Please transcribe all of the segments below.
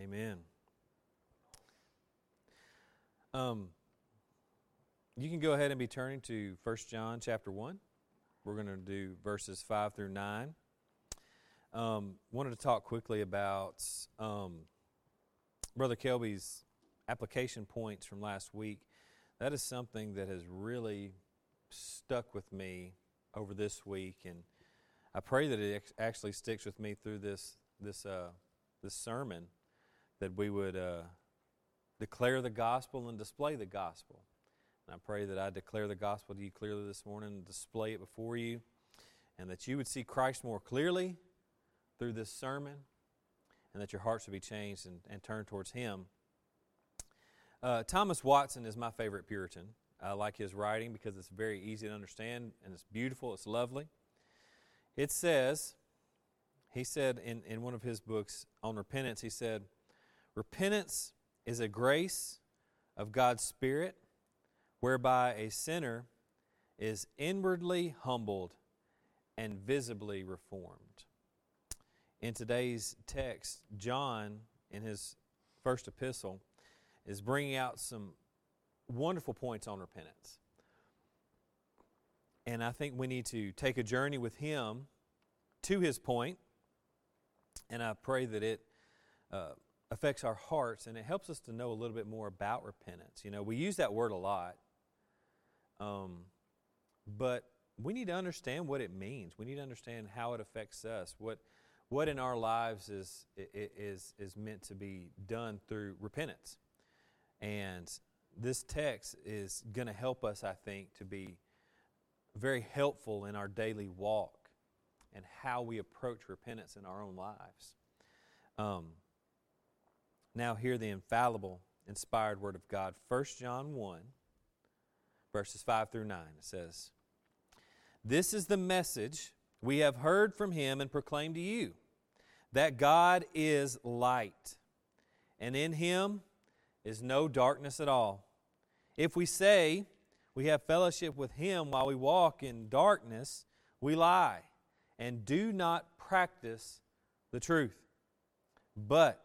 Amen. Um, you can go ahead and be turning to 1 John chapter 1. We're going to do verses 5 through 9. Um, wanted to talk quickly about um, Brother Kelby's application points from last week. That is something that has really stuck with me over this week, and I pray that it actually sticks with me through this this uh, this sermon. That we would uh, declare the gospel and display the gospel. And I pray that I declare the gospel to you clearly this morning and display it before you, and that you would see Christ more clearly through this sermon, and that your hearts would be changed and, and turned towards Him. Uh, Thomas Watson is my favorite Puritan. I like his writing because it's very easy to understand and it's beautiful, it's lovely. It says, he said in, in one of his books on repentance, he said, Repentance is a grace of God's Spirit whereby a sinner is inwardly humbled and visibly reformed. In today's text, John, in his first epistle, is bringing out some wonderful points on repentance. And I think we need to take a journey with him to his point, and I pray that it uh, affects our hearts and it helps us to know a little bit more about repentance. You know, we use that word a lot, um, but we need to understand what it means. We need to understand how it affects us. What what in our lives is is is meant to be done through repentance, and this text is going to help us, I think, to be very helpful in our daily walk and how we approach repentance in our own lives. Um, now, hear the infallible, inspired word of God. 1 John 1, verses 5 through 9. It says, This is the message we have heard from him and proclaimed to you that God is light, and in him is no darkness at all. If we say we have fellowship with him while we walk in darkness, we lie and do not practice the truth. But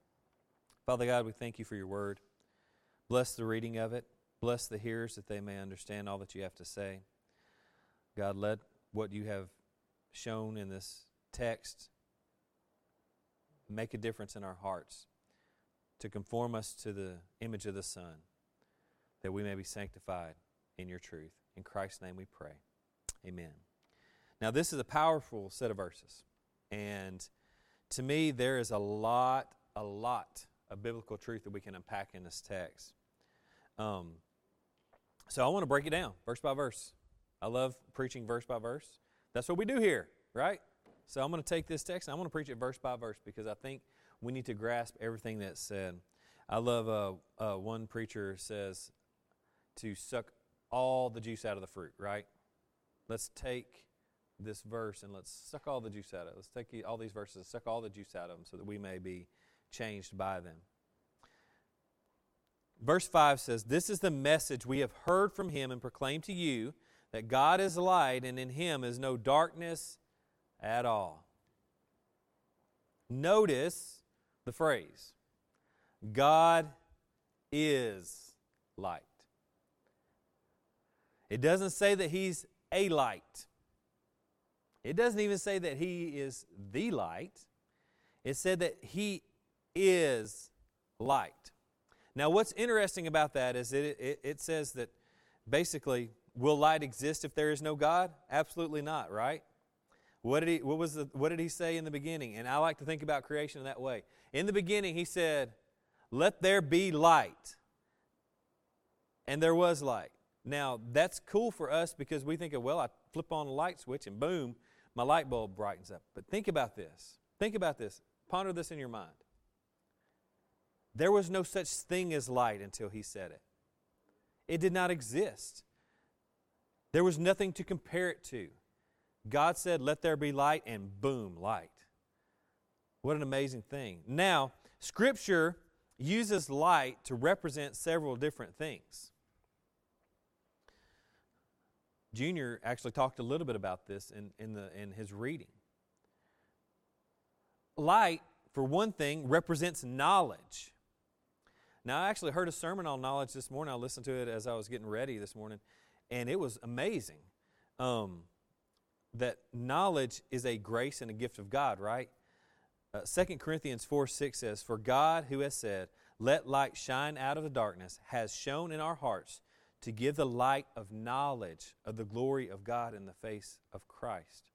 Father God, we thank you for your word. Bless the reading of it. Bless the hearers that they may understand all that you have to say. God, let what you have shown in this text make a difference in our hearts to conform us to the image of the Son, that we may be sanctified in your truth. In Christ's name we pray. Amen. Now, this is a powerful set of verses. And to me, there is a lot, a lot of biblical truth that we can unpack in this text. Um, so I want to break it down verse by verse. I love preaching verse by verse. That's what we do here, right? So I'm going to take this text and I'm going to preach it verse by verse because I think we need to grasp everything that's said. I love uh, uh, one preacher says to suck all the juice out of the fruit, right? Let's take this verse and let's suck all the juice out of it. Let's take all these verses and suck all the juice out of them so that we may be changed by them. Verse 5 says, This is the message we have heard from him and proclaimed to you that God is light and in him is no darkness at all. Notice the phrase God is light. It doesn't say that he's a light. It doesn't even say that he is the light. It said that he is light. Now, what's interesting about that is it, it, it, says that basically, will light exist if there is no God? Absolutely not, right? What did, he, what, was the, what did he say in the beginning? And I like to think about creation in that way. In the beginning, he said, Let there be light. And there was light. Now, that's cool for us because we think of, well, I flip on a light switch and boom, my light bulb brightens up. But think about this. Think about this. Ponder this in your mind. There was no such thing as light until he said it. It did not exist. There was nothing to compare it to. God said, Let there be light, and boom, light. What an amazing thing. Now, Scripture uses light to represent several different things. Junior actually talked a little bit about this in, in, the, in his reading. Light, for one thing, represents knowledge. Now, I actually heard a sermon on knowledge this morning. I listened to it as I was getting ready this morning, and it was amazing. Um, that knowledge is a grace and a gift of God, right? Uh, 2 Corinthians 4 6 says, For God, who has said, Let light shine out of the darkness, has shone in our hearts to give the light of knowledge of the glory of God in the face of Christ.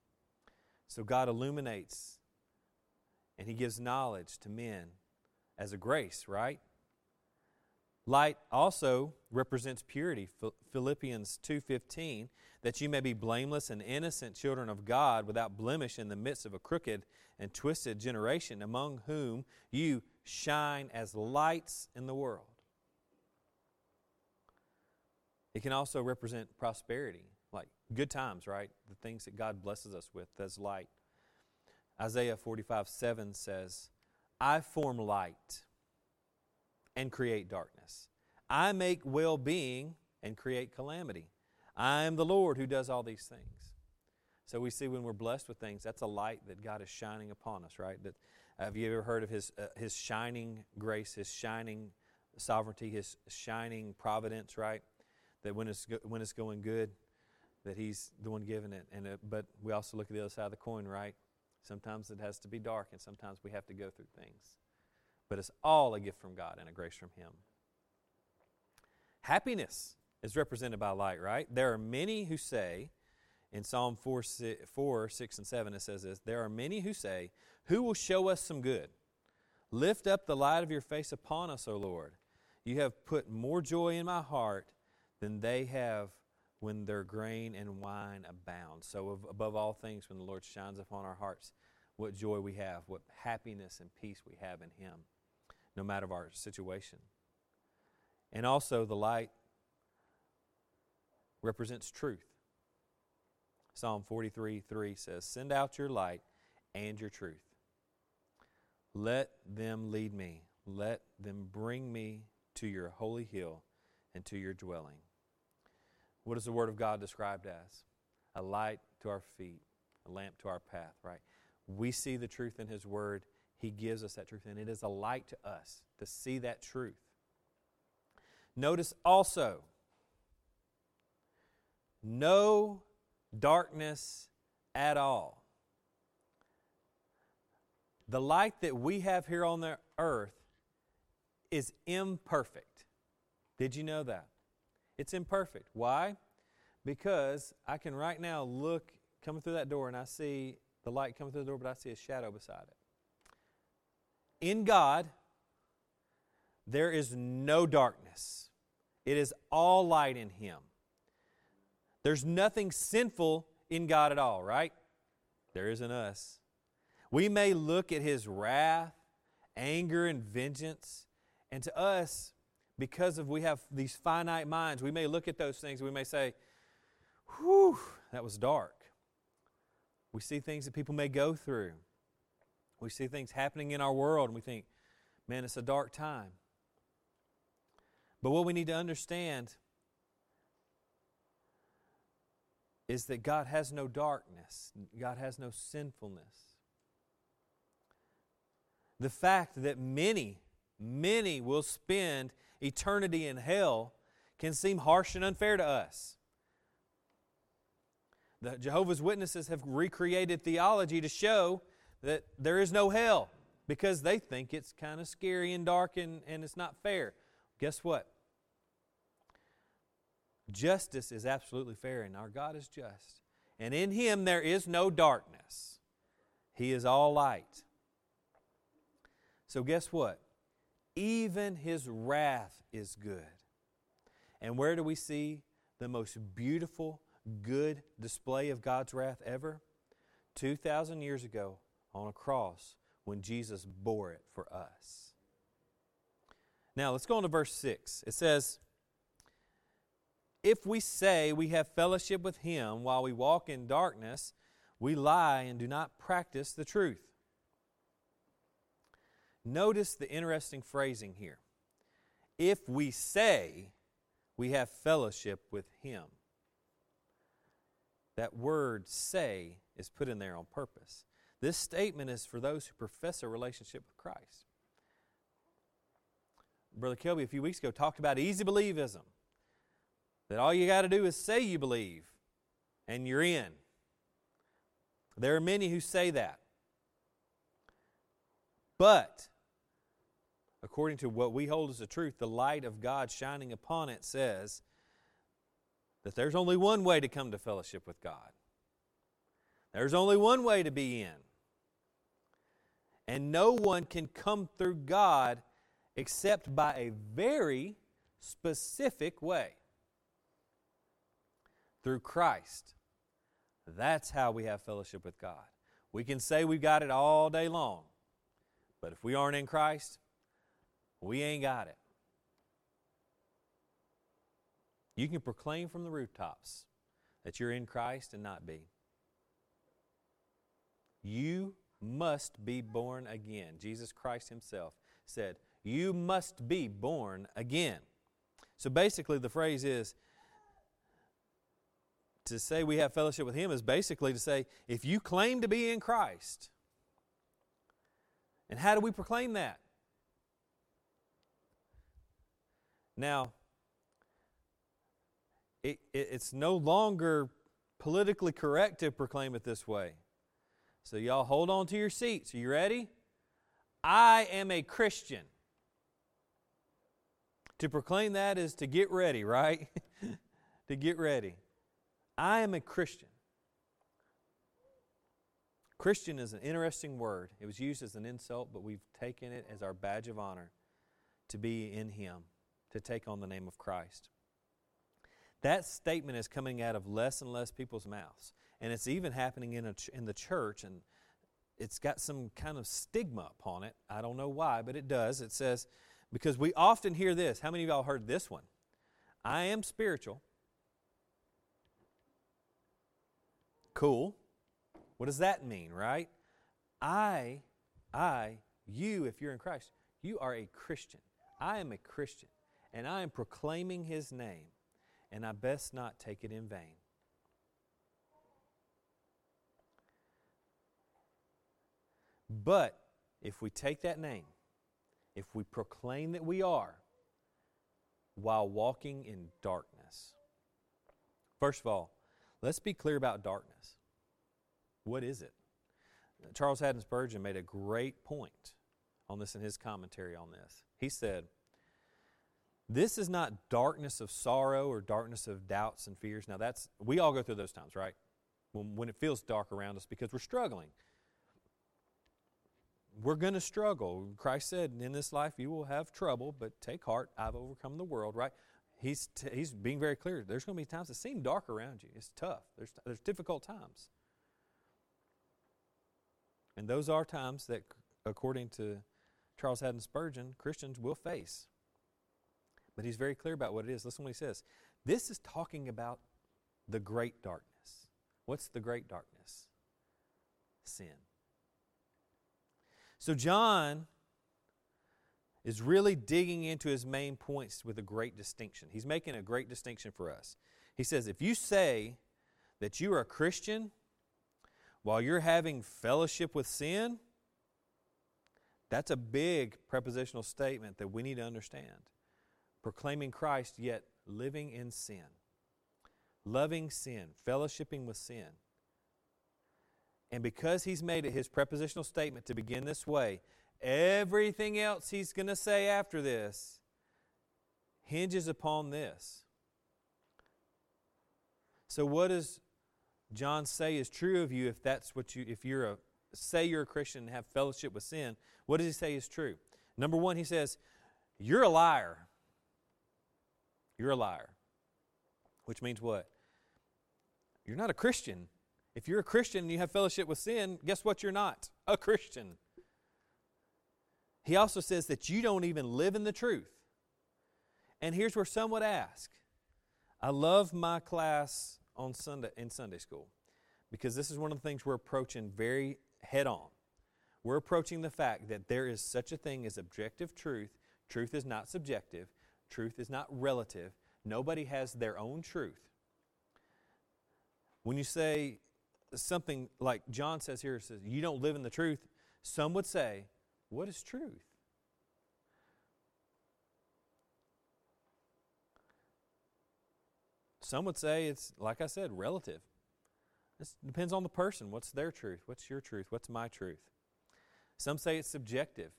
So God illuminates and He gives knowledge to men as a grace, right? Light also represents purity. Philippians 2:15 that you may be blameless and innocent children of God without blemish in the midst of a crooked and twisted generation among whom you shine as lights in the world. It can also represent prosperity, like good times, right? The things that God blesses us with as light. Isaiah 45 7 says, I form light and create darkness. I make well being and create calamity. I am the Lord who does all these things. So we see when we're blessed with things, that's a light that God is shining upon us, right? That have you ever heard of His uh, His shining grace, His shining sovereignty, His shining providence, right? That when it's go- when it's going good, that He's the one giving it. And uh, but we also look at the other side of the coin, right? Sometimes it has to be dark, and sometimes we have to go through things. But it's all a gift from God and a grace from Him. Happiness is represented by light, right? There are many who say, in Psalm 4, 4, 6, and 7, it says this There are many who say, Who will show us some good? Lift up the light of your face upon us, O Lord. You have put more joy in my heart than they have when their grain and wine abound. So, above all things, when the Lord shines upon our hearts, what joy we have, what happiness and peace we have in Him no matter our situation. And also, the light represents truth. Psalm 43 3 says, Send out your light and your truth. Let them lead me. Let them bring me to your holy hill and to your dwelling. What is the Word of God described as? A light to our feet, a lamp to our path, right? We see the truth in His Word he gives us that truth, and it is a light to us to see that truth. Notice also, no darkness at all. The light that we have here on the earth is imperfect. Did you know that? It's imperfect. Why? Because I can right now look coming through that door and I see the light coming through the door, but I see a shadow beside it. In God, there is no darkness, it is all light in Him. There's nothing sinful in God at all, right? There isn't us. We may look at His wrath, anger, and vengeance, and to us, because of we have these finite minds, we may look at those things we may say, whew, that was dark. We see things that people may go through. We see things happening in our world and we think, man, it's a dark time. But what we need to understand is that God has no darkness, God has no sinfulness. The fact that many, many will spend eternity in hell can seem harsh and unfair to us. The Jehovah's Witnesses have recreated theology to show that there is no hell because they think it's kind of scary and dark and, and it's not fair. Guess what? Justice is absolutely fair, and our God is just. And in Him there is no darkness, He is all light. So, guess what? Even His wrath is good. And where do we see the most beautiful, good display of God's wrath ever? 2,000 years ago on a cross when Jesus bore it for us. Now, let's go on to verse 6. It says, If we say we have fellowship with him while we walk in darkness, we lie and do not practice the truth. Notice the interesting phrasing here. If we say we have fellowship with him. That word say is put in there on purpose. This statement is for those who profess a relationship with Christ. Brother Kelby, a few weeks ago, talked about easy believism. That all you got to do is say you believe, and you're in. There are many who say that. But, according to what we hold as the truth, the light of God shining upon it says that there's only one way to come to fellowship with God. There's only one way to be in. And no one can come through God except by a very specific way through Christ. That's how we have fellowship with God. We can say we've got it all day long, but if we aren't in Christ, we ain't got it. You can proclaim from the rooftops that you're in Christ and not be. You must be born again. Jesus Christ Himself said, You must be born again. So basically, the phrase is to say we have fellowship with Him is basically to say, if you claim to be in Christ, and how do we proclaim that? Now, it, it, it's no longer politically correct to proclaim it this way. So, y'all hold on to your seats. Are you ready? I am a Christian. To proclaim that is to get ready, right? to get ready. I am a Christian. Christian is an interesting word. It was used as an insult, but we've taken it as our badge of honor to be in Him, to take on the name of Christ. That statement is coming out of less and less people's mouths. And it's even happening in, ch- in the church, and it's got some kind of stigma upon it. I don't know why, but it does. It says, because we often hear this. How many of y'all heard this one? I am spiritual. Cool. What does that mean, right? I, I, you, if you're in Christ, you are a Christian. I am a Christian, and I am proclaiming His name, and I best not take it in vain. But if we take that name, if we proclaim that we are, while walking in darkness, first of all, let's be clear about darkness. What is it? Charles Haddon Spurgeon made a great point on this in his commentary on this. He said, This is not darkness of sorrow or darkness of doubts and fears. Now, that's, we all go through those times, right? When, when it feels dark around us because we're struggling we're going to struggle. Christ said, In this life you will have trouble, but take heart, I've overcome the world, right? He's, t- he's being very clear. There's going to be times that seem dark around you. It's tough, there's, there's difficult times. And those are times that, according to Charles Haddon Spurgeon, Christians will face. But he's very clear about what it is. Listen what he says. This is talking about the great darkness. What's the great darkness? Sin. So, John is really digging into his main points with a great distinction. He's making a great distinction for us. He says, if you say that you are a Christian while you're having fellowship with sin, that's a big prepositional statement that we need to understand. Proclaiming Christ, yet living in sin, loving sin, fellowshipping with sin. And because he's made it his prepositional statement to begin this way, everything else he's going to say after this hinges upon this. So what does John say is true of you if that's what you if you're a say you're a Christian and have fellowship with sin? What does he say is true? Number 1 he says you're a liar. You're a liar. Which means what? You're not a Christian if you're a Christian and you have fellowship with sin, guess what? You're not a Christian. He also says that you don't even live in the truth. And here's where some would ask I love my class on Sunday in Sunday school because this is one of the things we're approaching very head on. We're approaching the fact that there is such a thing as objective truth. Truth is not subjective, truth is not relative. Nobody has their own truth. When you say something like John says here, says, you don't live in the truth, some would say, what is truth? Some would say it's, like I said, relative. It depends on the person. What's their truth? What's your truth? What's my truth? Some say it's subjective,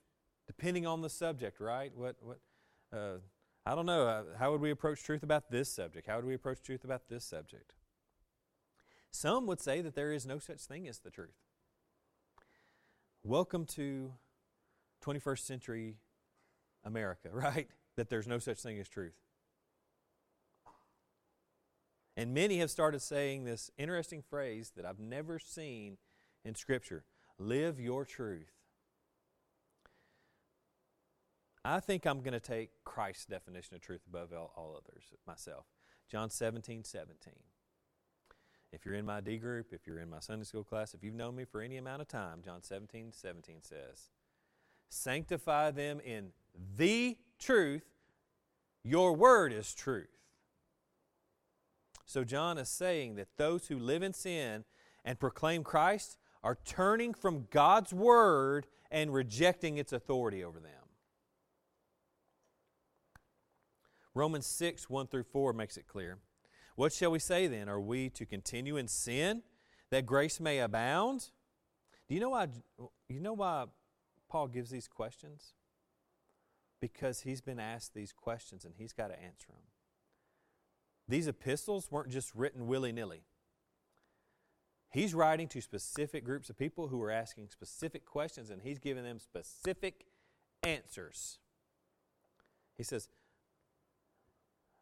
depending on the subject, right? What, what, uh, I don't know. Uh, how would we approach truth about this subject? How would we approach truth about this subject? Some would say that there is no such thing as the truth. Welcome to 21st century America, right? That there's no such thing as truth. And many have started saying this interesting phrase that I've never seen in Scripture live your truth. I think I'm going to take Christ's definition of truth above all, others myself. John 17, 17. If you're in my D group, if you're in my Sunday school class, if you've known me for any amount of time, John 17, 17 says, Sanctify them in the truth. Your word is truth. So John is saying that those who live in sin and proclaim Christ are turning from God's word and rejecting its authority over them. Romans 6, 1 through 4 makes it clear. What shall we say then? Are we to continue in sin that grace may abound? Do you know why, you know why Paul gives these questions? Because he's been asked these questions and he's got to answer them. These epistles weren't just written willy nilly. He's writing to specific groups of people who are asking specific questions and he's giving them specific answers. He says,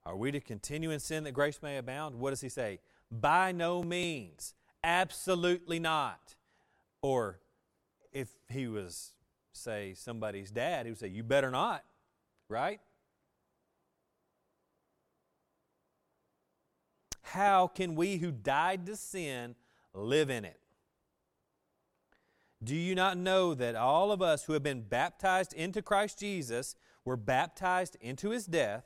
Are we to continue in sin that grace may abound? What does he say? By no means. Absolutely not. Or if he was, say, somebody's dad, he would say, You better not, right? How can we who died to sin live in it? Do you not know that all of us who have been baptized into Christ Jesus were baptized into his death?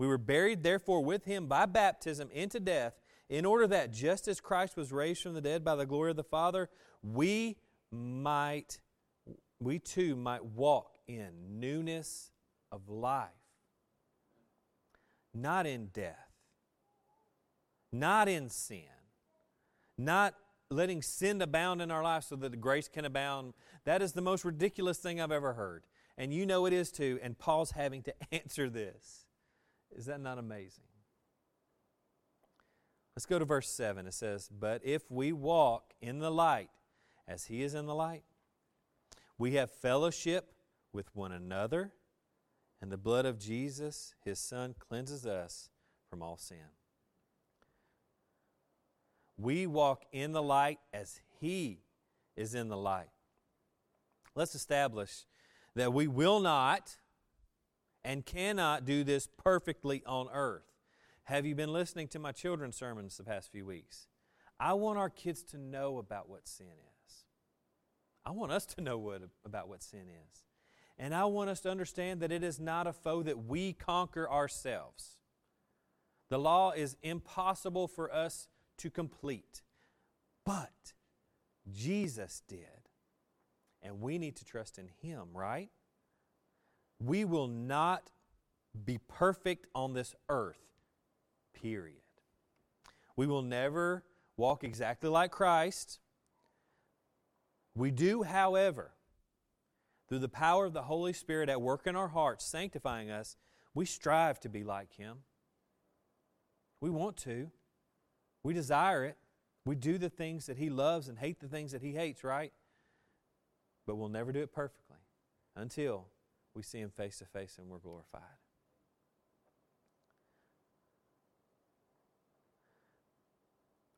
We were buried, therefore, with him by baptism into death, in order that just as Christ was raised from the dead by the glory of the Father, we might, we too might walk in newness of life, not in death not in sin, not letting sin abound in our lives so that the grace can abound. That is the most ridiculous thing I've ever heard. And you know it is too, and Paul's having to answer this. Is that not amazing? Let's go to verse 7. It says, But if we walk in the light as he is in the light, we have fellowship with one another, and the blood of Jesus, his Son, cleanses us from all sin. We walk in the light as He is in the light. Let's establish that we will not and cannot do this perfectly on earth. Have you been listening to my children's sermons the past few weeks? I want our kids to know about what sin is. I want us to know what, about what sin is. And I want us to understand that it is not a foe that we conquer ourselves. The law is impossible for us to complete. But Jesus did. And we need to trust in Him, right? We will not be perfect on this earth, period. We will never walk exactly like Christ. We do, however, through the power of the Holy Spirit at work in our hearts, sanctifying us, we strive to be like Him. We want to. We desire it. We do the things that He loves and hate the things that He hates, right? But we'll never do it perfectly until we see Him face to face and we're glorified.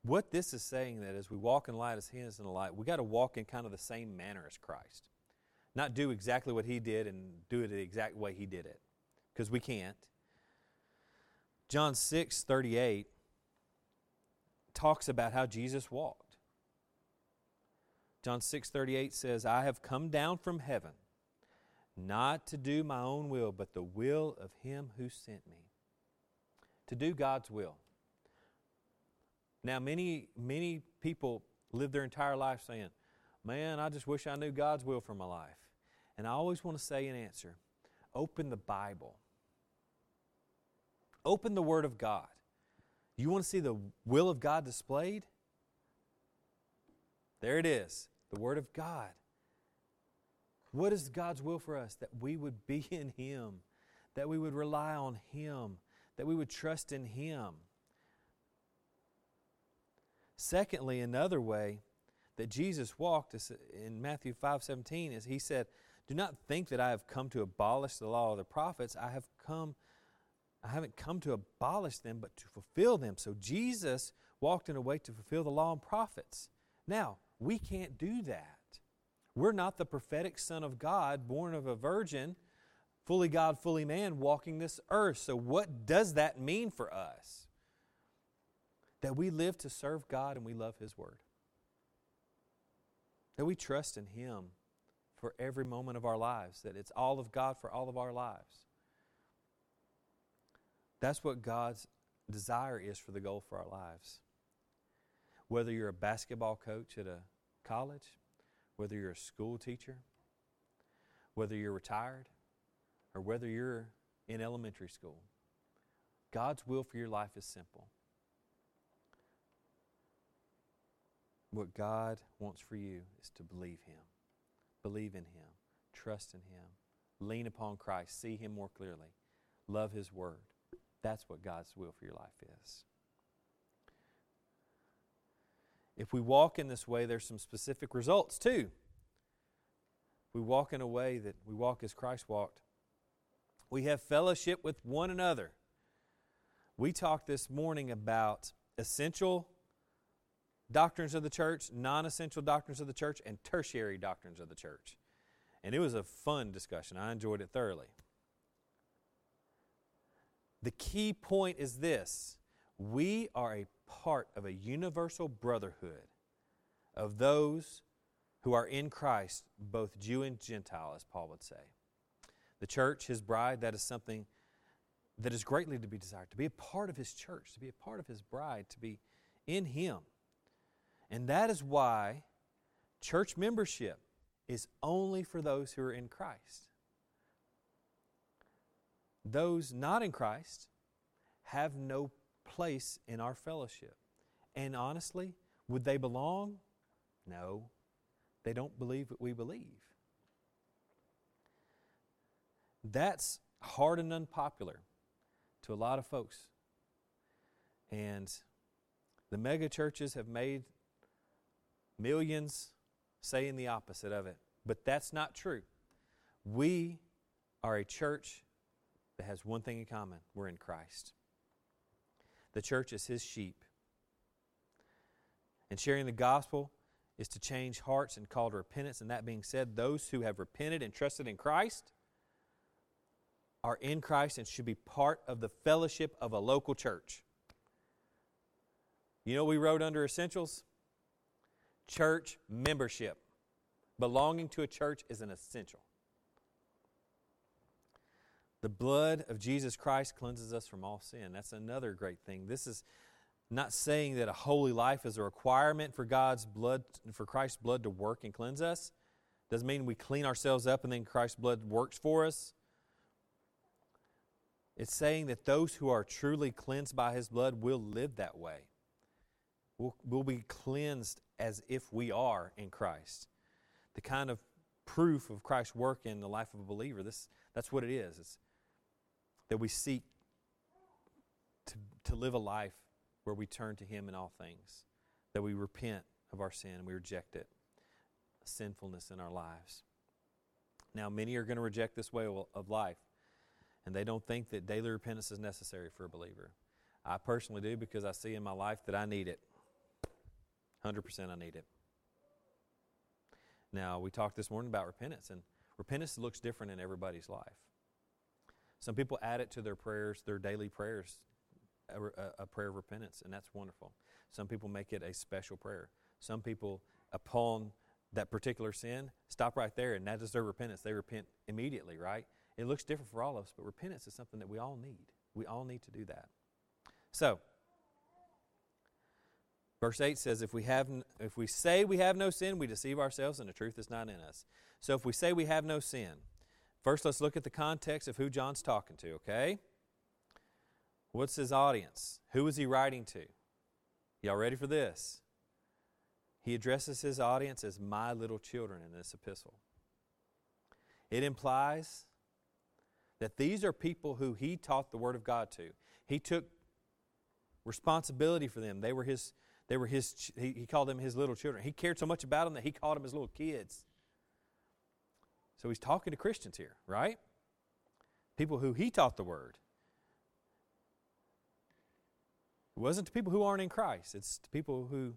What this is saying that as we walk in light as He is in the light, we got to walk in kind of the same manner as Christ. Not do exactly what He did and do it the exact way He did it, because we can't. John 6 38 talks about how Jesus walked. John 6 38 says, I have come down from heaven not to do my own will, but the will of him who sent me. To do God's will. Now, many, many people live their entire life saying, Man, I just wish I knew God's will for my life. And I always want to say an answer open the Bible, open the Word of God. You want to see the will of God displayed? There it is, the Word of God. What is God's will for us? That we would be in Him, that we would rely on Him, that we would trust in Him. Secondly, another way that Jesus walked is in Matthew 5 17 is He said, Do not think that I have come to abolish the law of the prophets. I have come, I haven't come to abolish them, but to fulfill them. So Jesus walked in a way to fulfill the law and prophets. Now, we can't do that. We're not the prophetic Son of God, born of a virgin, fully God, fully man, walking this earth. So, what does that mean for us? That we live to serve God and we love His Word. That we trust in Him for every moment of our lives, that it's all of God for all of our lives. That's what God's desire is for the goal for our lives. Whether you're a basketball coach at a college, whether you're a school teacher, whether you're retired, or whether you're in elementary school. God's will for your life is simple. What God wants for you is to believe Him, believe in Him, trust in Him, lean upon Christ, see Him more clearly, love His Word. That's what God's will for your life is. If we walk in this way, there's some specific results too. We walk in a way that we walk as Christ walked. We have fellowship with one another. We talked this morning about essential doctrines of the church, non essential doctrines of the church, and tertiary doctrines of the church. And it was a fun discussion. I enjoyed it thoroughly. The key point is this we are a part of a universal brotherhood of those who are in Christ, both Jew and Gentile, as Paul would say. The church, his bride, that is something that is greatly to be desired. To be a part of his church, to be a part of his bride, to be in him. And that is why church membership is only for those who are in Christ. Those not in Christ have no place in our fellowship. And honestly, would they belong? No. They don't believe what we believe. That's hard and unpopular to a lot of folks. And the mega churches have made millions saying the opposite of it. But that's not true. We are a church that has one thing in common we're in Christ. The church is his sheep. And sharing the gospel is to change hearts and call to repentance. And that being said, those who have repented and trusted in Christ are in Christ and should be part of the fellowship of a local church. You know, we wrote under essentials church membership. Belonging to a church is an essential. The blood of Jesus Christ cleanses us from all sin. That's another great thing. This is not saying that a holy life is a requirement for God's blood, for Christ's blood to work and cleanse us. Doesn't mean we clean ourselves up and then Christ's blood works for us. It's saying that those who are truly cleansed by his blood will live that way. We'll, we'll be cleansed as if we are in Christ. The kind of proof of Christ's work in the life of a believer. This, that's what it is. It's that we seek to, to live a life where we turn to Him in all things, that we repent of our sin and we reject it, sinfulness in our lives. Now, many are going to reject this way of life, and they don't think that daily repentance is necessary for a believer. I personally do because I see in my life that I need it. 100% I need it. Now, we talked this morning about repentance, and repentance looks different in everybody's life. Some people add it to their prayers, their daily prayers, a, a, prayer of repentance, and that's wonderful. Some people make it a special prayer. Some people, upon that particular sin, stop right there, and that is their repentance. They repent immediately, right? It looks different for all of us, but repentance is something that we all need. We all need to do that. So, verse 8 says, if we, have, if we say we have no sin, we deceive ourselves, and the truth is not in us. So, if we say we have no sin, first let's look at the context of who John's talking to, okay? What's his audience? Who is he writing to? Y'all ready for this? He addresses his audience as my little children in this epistle. It implies that these are people who he taught the Word of God to. He took responsibility for them. They were his, they were his he, he called them his little children. He cared so much about them that he called them his little kids. So he's talking to Christians here, right? People who he taught the Word. It wasn't to people who aren't in Christ, it's to people who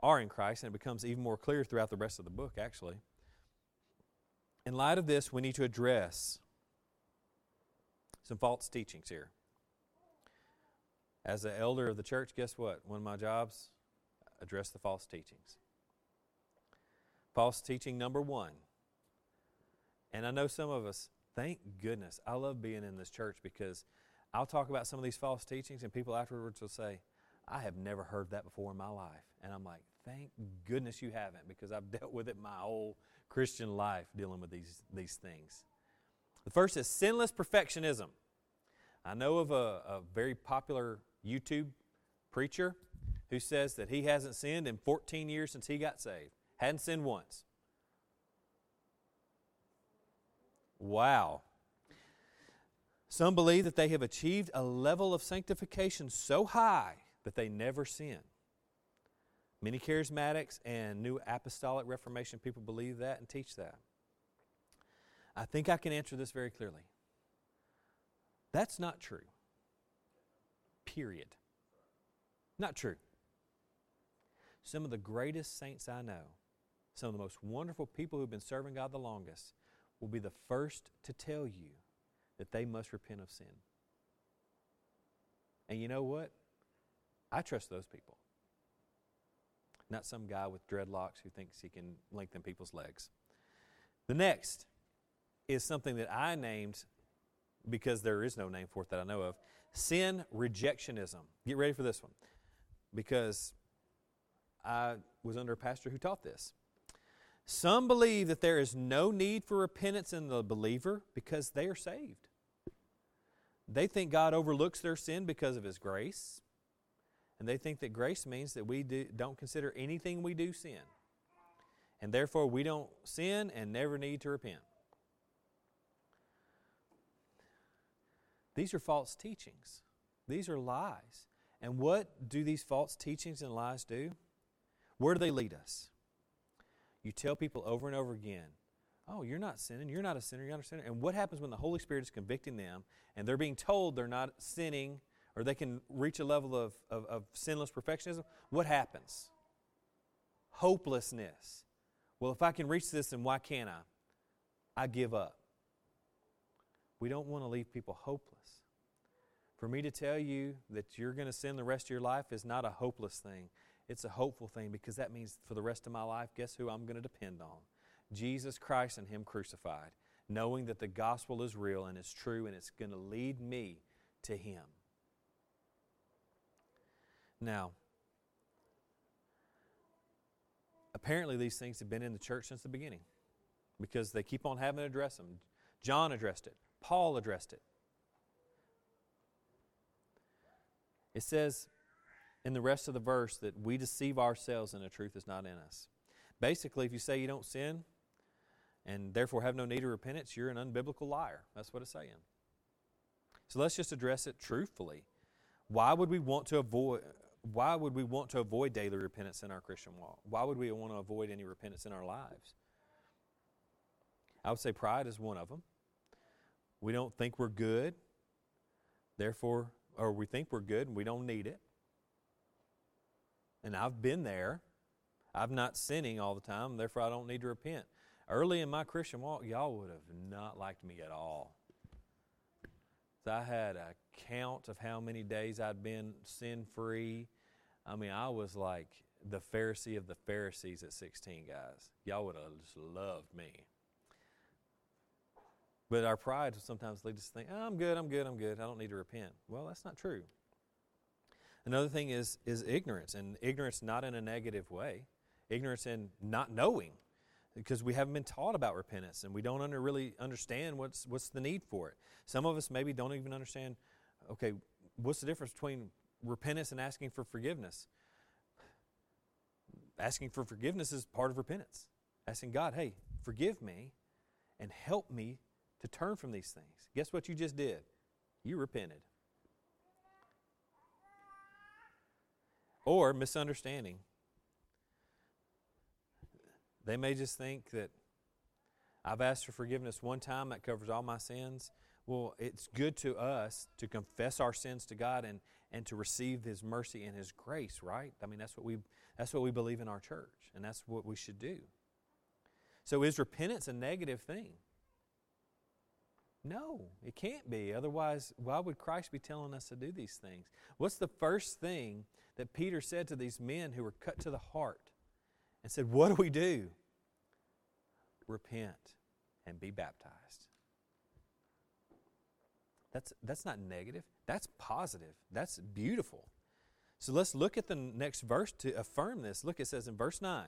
are in Christ, and it becomes even more clear throughout the rest of the book, actually. In light of this, we need to address some false teachings here. As an elder of the church, guess what? One of my jobs, address the false teachings. False teaching number one. And I know some of us, thank goodness, I love being in this church because I'll talk about some of these false teachings, and people afterwards will say, I have never heard that before in my life. And I'm like, thank goodness you haven't, because I've dealt with it my whole Christian life dealing with these, these things. The first is sinless perfectionism. I know of a, a very popular YouTube preacher who says that he hasn't sinned in 14 years since he got saved. Hadn't sinned once. Wow. Some believe that they have achieved a level of sanctification so high that they never sin. Many charismatics and new apostolic reformation people believe that and teach that. I think I can answer this very clearly. That's not true. Period. Not true. Some of the greatest saints I know, some of the most wonderful people who've been serving God the longest, will be the first to tell you that they must repent of sin. And you know what? I trust those people. Not some guy with dreadlocks who thinks he can lengthen people's legs. The next is something that I named because there is no name for it that I know of sin rejectionism. Get ready for this one because I was under a pastor who taught this. Some believe that there is no need for repentance in the believer because they are saved. They think God overlooks their sin because of His grace. And they think that grace means that we do, don't consider anything we do sin. And therefore, we don't sin and never need to repent. These are false teachings, these are lies. And what do these false teachings and lies do? Where do they lead us? You tell people over and over again, oh, you're not sinning, you're not a sinner, you're not a sinner. And what happens when the Holy Spirit is convicting them and they're being told they're not sinning or they can reach a level of, of, of sinless perfectionism? What happens? Hopelessness. Well, if I can reach this, then why can't I? I give up. We don't want to leave people hopeless. For me to tell you that you're going to sin the rest of your life is not a hopeless thing. It's a hopeful thing because that means for the rest of my life, guess who I'm going to depend on? Jesus Christ and Him crucified, knowing that the gospel is real and it's true and it's going to lead me to Him. Now, apparently these things have been in the church since the beginning because they keep on having to address them. John addressed it, Paul addressed it. It says in the rest of the verse that we deceive ourselves and the truth is not in us. Basically, if you say you don't sin and therefore have no need of repentance, you're an unbiblical liar. That's what it's saying. So let's just address it truthfully. Why would we want to avoid why would we want to avoid daily repentance in our Christian walk? Why would we want to avoid any repentance in our lives? I would say pride is one of them. We don't think we're good, therefore, or we think we're good and we don't need it. And I've been there. I'm not sinning all the time, therefore I don't need to repent. Early in my Christian walk, y'all would have not liked me at all. I had a count of how many days I'd been sin free. I mean, I was like the Pharisee of the Pharisees at 16, guys. Y'all would have just loved me. But our pride sometimes leads us to think, oh, I'm good, I'm good, I'm good. I don't need to repent. Well, that's not true. Another thing is, is ignorance, and ignorance not in a negative way. Ignorance in not knowing, because we haven't been taught about repentance and we don't under, really understand what's, what's the need for it. Some of us maybe don't even understand, okay, what's the difference between repentance and asking for forgiveness? Asking for forgiveness is part of repentance. Asking God, hey, forgive me and help me to turn from these things. Guess what you just did? You repented. Or misunderstanding. They may just think that I've asked for forgiveness one time, that covers all my sins. Well, it's good to us to confess our sins to God and, and to receive His mercy and His grace, right? I mean, that's what, we, that's what we believe in our church, and that's what we should do. So, is repentance a negative thing? No, it can't be. Otherwise, why would Christ be telling us to do these things? What's the first thing that Peter said to these men who were cut to the heart and said, What do we do? Repent and be baptized. That's, that's not negative, that's positive, that's beautiful. So let's look at the next verse to affirm this. Look, it says in verse 9.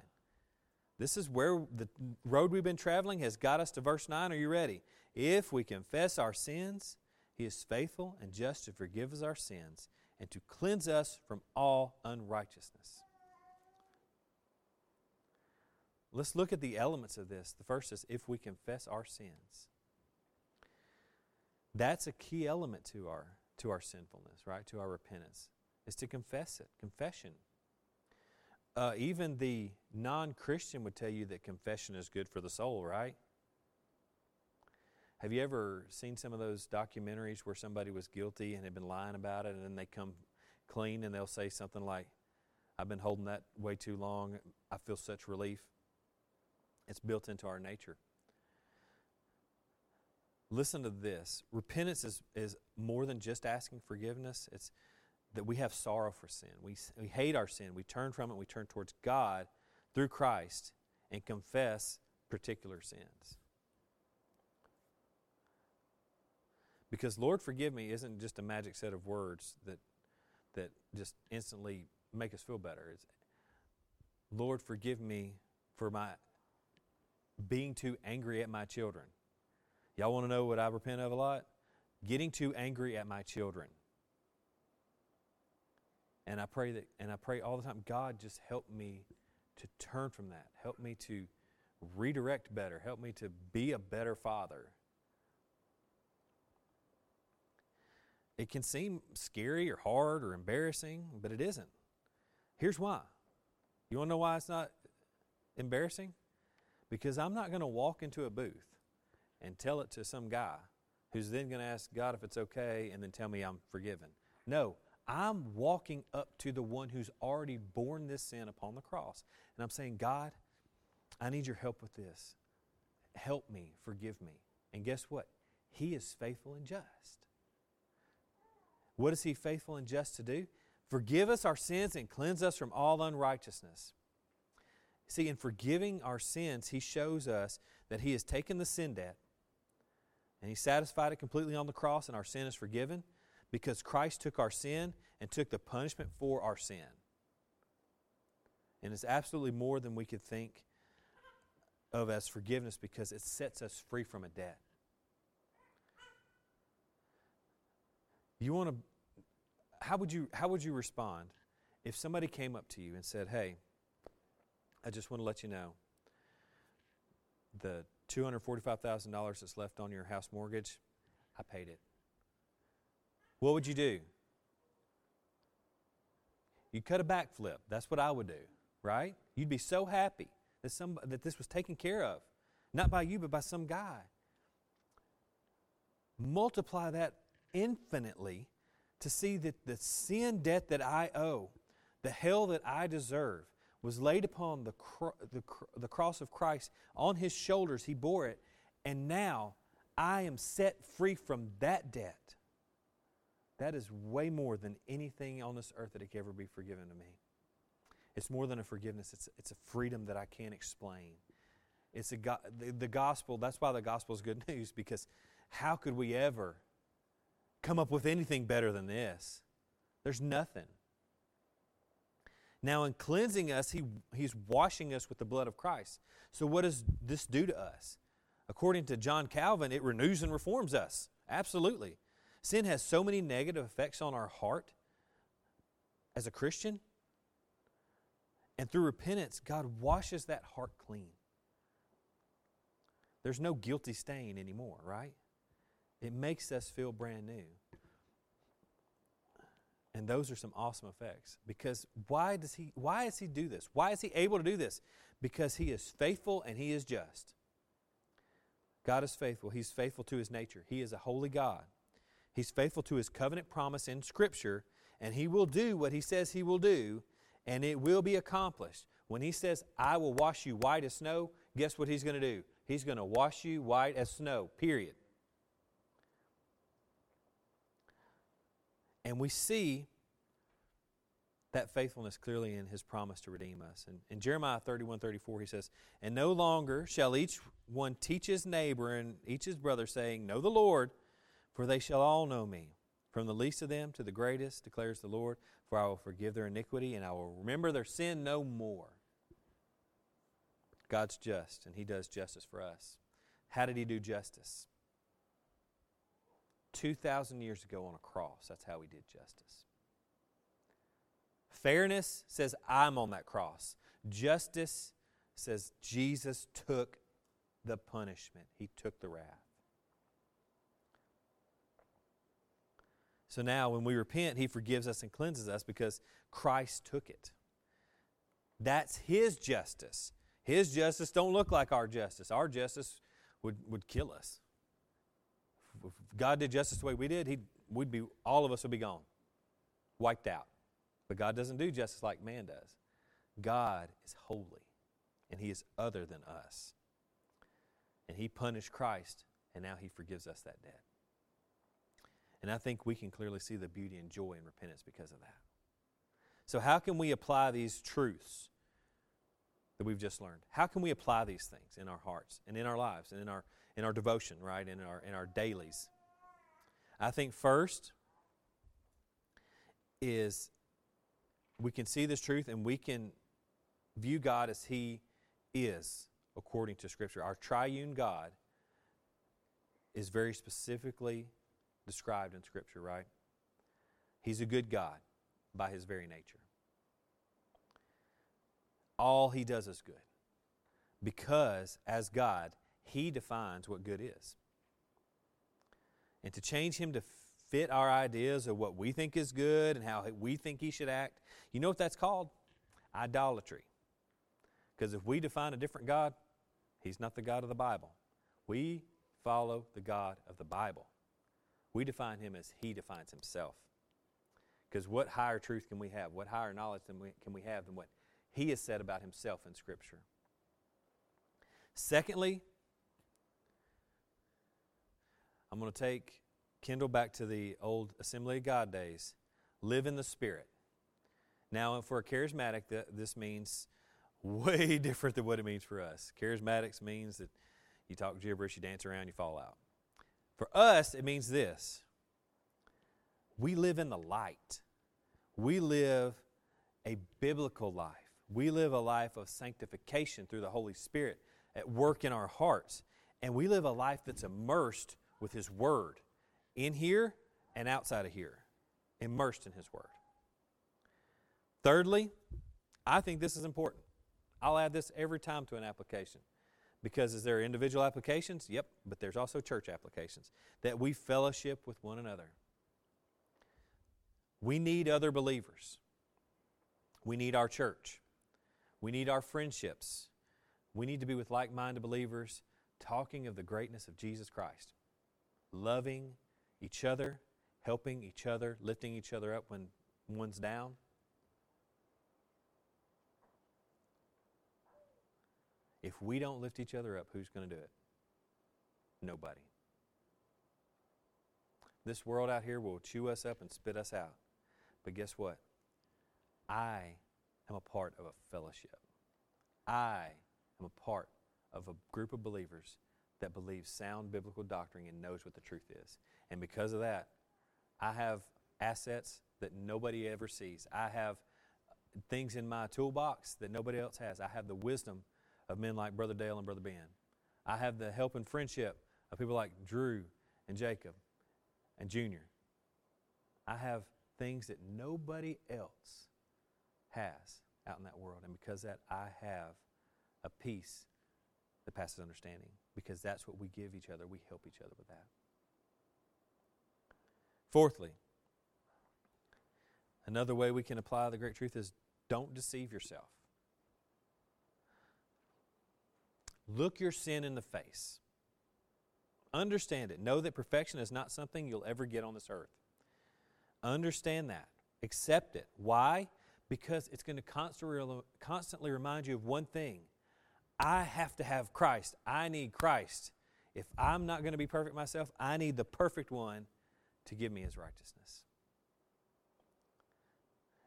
This is where the road we've been traveling has got us to verse 9. Are you ready? If we confess our sins, He is faithful and just to forgive us our sins and to cleanse us from all unrighteousness. Let's look at the elements of this. The first is if we confess our sins. That's a key element to our to our sinfulness, right? To our repentance, is to confess it. Confession. Uh, even the non-Christian would tell you that confession is good for the soul, right? Have you ever seen some of those documentaries where somebody was guilty and had been lying about it, and then they come clean and they'll say something like, I've been holding that way too long. I feel such relief. It's built into our nature. Listen to this repentance is, is more than just asking forgiveness, it's that we have sorrow for sin. We, we hate our sin. We turn from it. We turn towards God through Christ and confess particular sins. Because Lord forgive me isn't just a magic set of words that that just instantly make us feel better. It's Lord forgive me for my being too angry at my children. Y'all want to know what I repent of a lot? Getting too angry at my children. And I pray that and I pray all the time, God just help me to turn from that. Help me to redirect better. Help me to be a better father. It can seem scary or hard or embarrassing, but it isn't. Here's why. You want to know why it's not embarrassing? Because I'm not going to walk into a booth and tell it to some guy who's then going to ask God if it's okay and then tell me I'm forgiven. No, I'm walking up to the one who's already borne this sin upon the cross. And I'm saying, God, I need your help with this. Help me, forgive me. And guess what? He is faithful and just. What is He faithful and just to do? Forgive us our sins and cleanse us from all unrighteousness. See, in forgiving our sins, He shows us that He has taken the sin debt and He satisfied it completely on the cross, and our sin is forgiven because Christ took our sin and took the punishment for our sin. And it's absolutely more than we could think of as forgiveness because it sets us free from a debt. You want to how would you how would you respond if somebody came up to you and said, "Hey, I just want to let you know the $245,000 that's left on your house mortgage, I paid it." What would you do? You'd cut a backflip. That's what I would do, right? You'd be so happy that some that this was taken care of, not by you but by some guy. Multiply that infinitely to see that the sin debt that I owe, the hell that I deserve, was laid upon the, cro- the, cr- the cross of Christ. On his shoulders, he bore it. And now I am set free from that debt. That is way more than anything on this earth that it could ever be forgiven to me. It's more than a forgiveness, it's, it's a freedom that I can't explain. It's a the, the gospel, that's why the gospel is good news, because how could we ever come up with anything better than this? There's nothing. Now, in cleansing us, he, He's washing us with the blood of Christ. So, what does this do to us? According to John Calvin, it renews and reforms us. Absolutely. Sin has so many negative effects on our heart as a Christian. And through repentance, God washes that heart clean. There's no guilty stain anymore, right? It makes us feel brand new. And those are some awesome effects. Because why does he why does he do this? Why is he able to do this? Because he is faithful and he is just. God is faithful. He's faithful to his nature. He is a holy God. He's faithful to his covenant promise in Scripture, and he will do what he says he will do, and it will be accomplished. When he says, I will wash you white as snow, guess what he's going to do? He's going to wash you white as snow, period. And we see that faithfulness clearly in his promise to redeem us. And in Jeremiah 31 34, he says, And no longer shall each one teach his neighbor and each his brother, saying, Know the Lord, for they shall all know me. From the least of them to the greatest, declares the Lord, for I will forgive their iniquity and I will remember their sin no more. God's just, and He does justice for us. How did He do justice? 2,000 years ago on a cross, that's how He did justice. Fairness says, I'm on that cross. Justice says, Jesus took the punishment, He took the wrath. So now, when we repent, He forgives us and cleanses us because Christ took it. That's His justice. His justice don't look like our justice. Our justice would, would kill us. If God did justice the way we did, he'd, we'd be, all of us would be gone, wiped out. But God doesn't do justice like man does. God is holy, and He is other than us. And He punished Christ, and now He forgives us that debt. And I think we can clearly see the beauty and joy in repentance because of that. So, how can we apply these truths that we've just learned? How can we apply these things in our hearts and in our lives and in our, in our devotion, right? In our, in our dailies? I think first is we can see this truth and we can view God as He is according to Scripture. Our triune God is very specifically described in Scripture, right? He's a good God by his very nature. All he does is good. Because, as God, he defines what good is. And to change him to fit our ideas of what we think is good and how we think he should act, you know what that's called? Idolatry. Because if we define a different God, he's not the God of the Bible. We follow the God of the Bible. We define him as he defines himself. Because what higher truth can we have? What higher knowledge we, can we have than what he has said about himself in Scripture? Secondly, I'm going to take Kendall back to the old Assembly of God days. Live in the Spirit. Now, for a charismatic, this means way different than what it means for us. Charismatics means that you talk gibberish, you dance around, you fall out. For us, it means this we live in the light, we live a biblical life. We live a life of sanctification through the Holy Spirit at work in our hearts. And we live a life that's immersed with His Word in here and outside of here, immersed in His Word. Thirdly, I think this is important. I'll add this every time to an application. Because is there individual applications? Yep, but there's also church applications. That we fellowship with one another. We need other believers. We need our church. We need our friendships. We need to be with like minded believers talking of the greatness of Jesus Christ, loving each other, helping each other, lifting each other up when one's down. If we don't lift each other up, who's going to do it? Nobody. This world out here will chew us up and spit us out. But guess what? I am a part of a fellowship. I am a part of a group of believers that believes sound biblical doctrine and knows what the truth is. And because of that, I have assets that nobody ever sees. I have things in my toolbox that nobody else has. I have the wisdom of men like Brother Dale and Brother Ben. I have the help and friendship of people like Drew and Jacob and Junior. I have things that nobody else has out in that world. And because that, I have a peace that passes understanding. Because that's what we give each other. We help each other with that. Fourthly, another way we can apply the great truth is don't deceive yourself. Look your sin in the face. Understand it. Know that perfection is not something you'll ever get on this earth. Understand that. Accept it. Why? Because it's going to constantly, remind you of one thing I have to have Christ. I need Christ. If I'm not going to be perfect myself, I need the perfect one to give me his righteousness.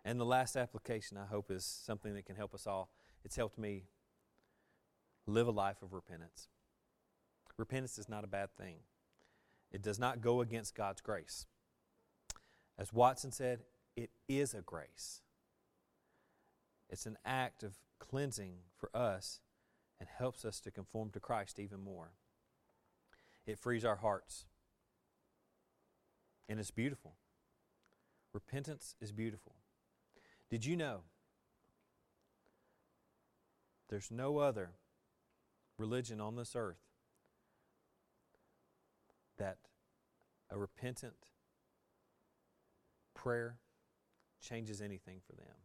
And the last application, I hope, is something that can help us all. It's helped me live a life of repentance. Repentance is not a bad thing, it does not go against God's grace. As Watson said, it is a grace. It's an act of cleansing for us and helps us to conform to Christ even more. It frees our hearts. And it's beautiful. Repentance is beautiful. Did you know there's no other religion on this earth that a repentant prayer changes anything for them.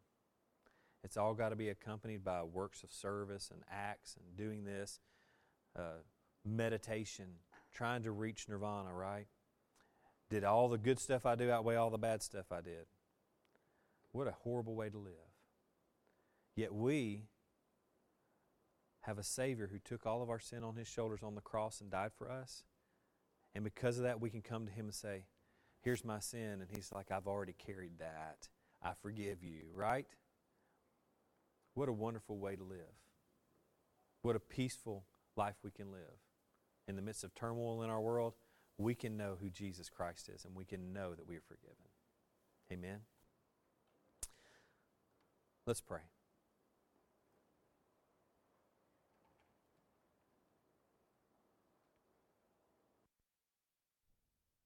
It's all got to be accompanied by works of service and acts and doing this, uh, meditation, trying to reach nirvana, right? Did all the good stuff I do outweigh all the bad stuff I did? What a horrible way to live. Yet we have a Savior who took all of our sin on His shoulders on the cross and died for us. And because of that, we can come to Him and say, Here's my sin. And He's like, I've already carried that. I forgive you, right? What a wonderful way to live. What a peaceful life we can live. In the midst of turmoil in our world, we can know who Jesus Christ is and we can know that we are forgiven. Amen. Let's pray.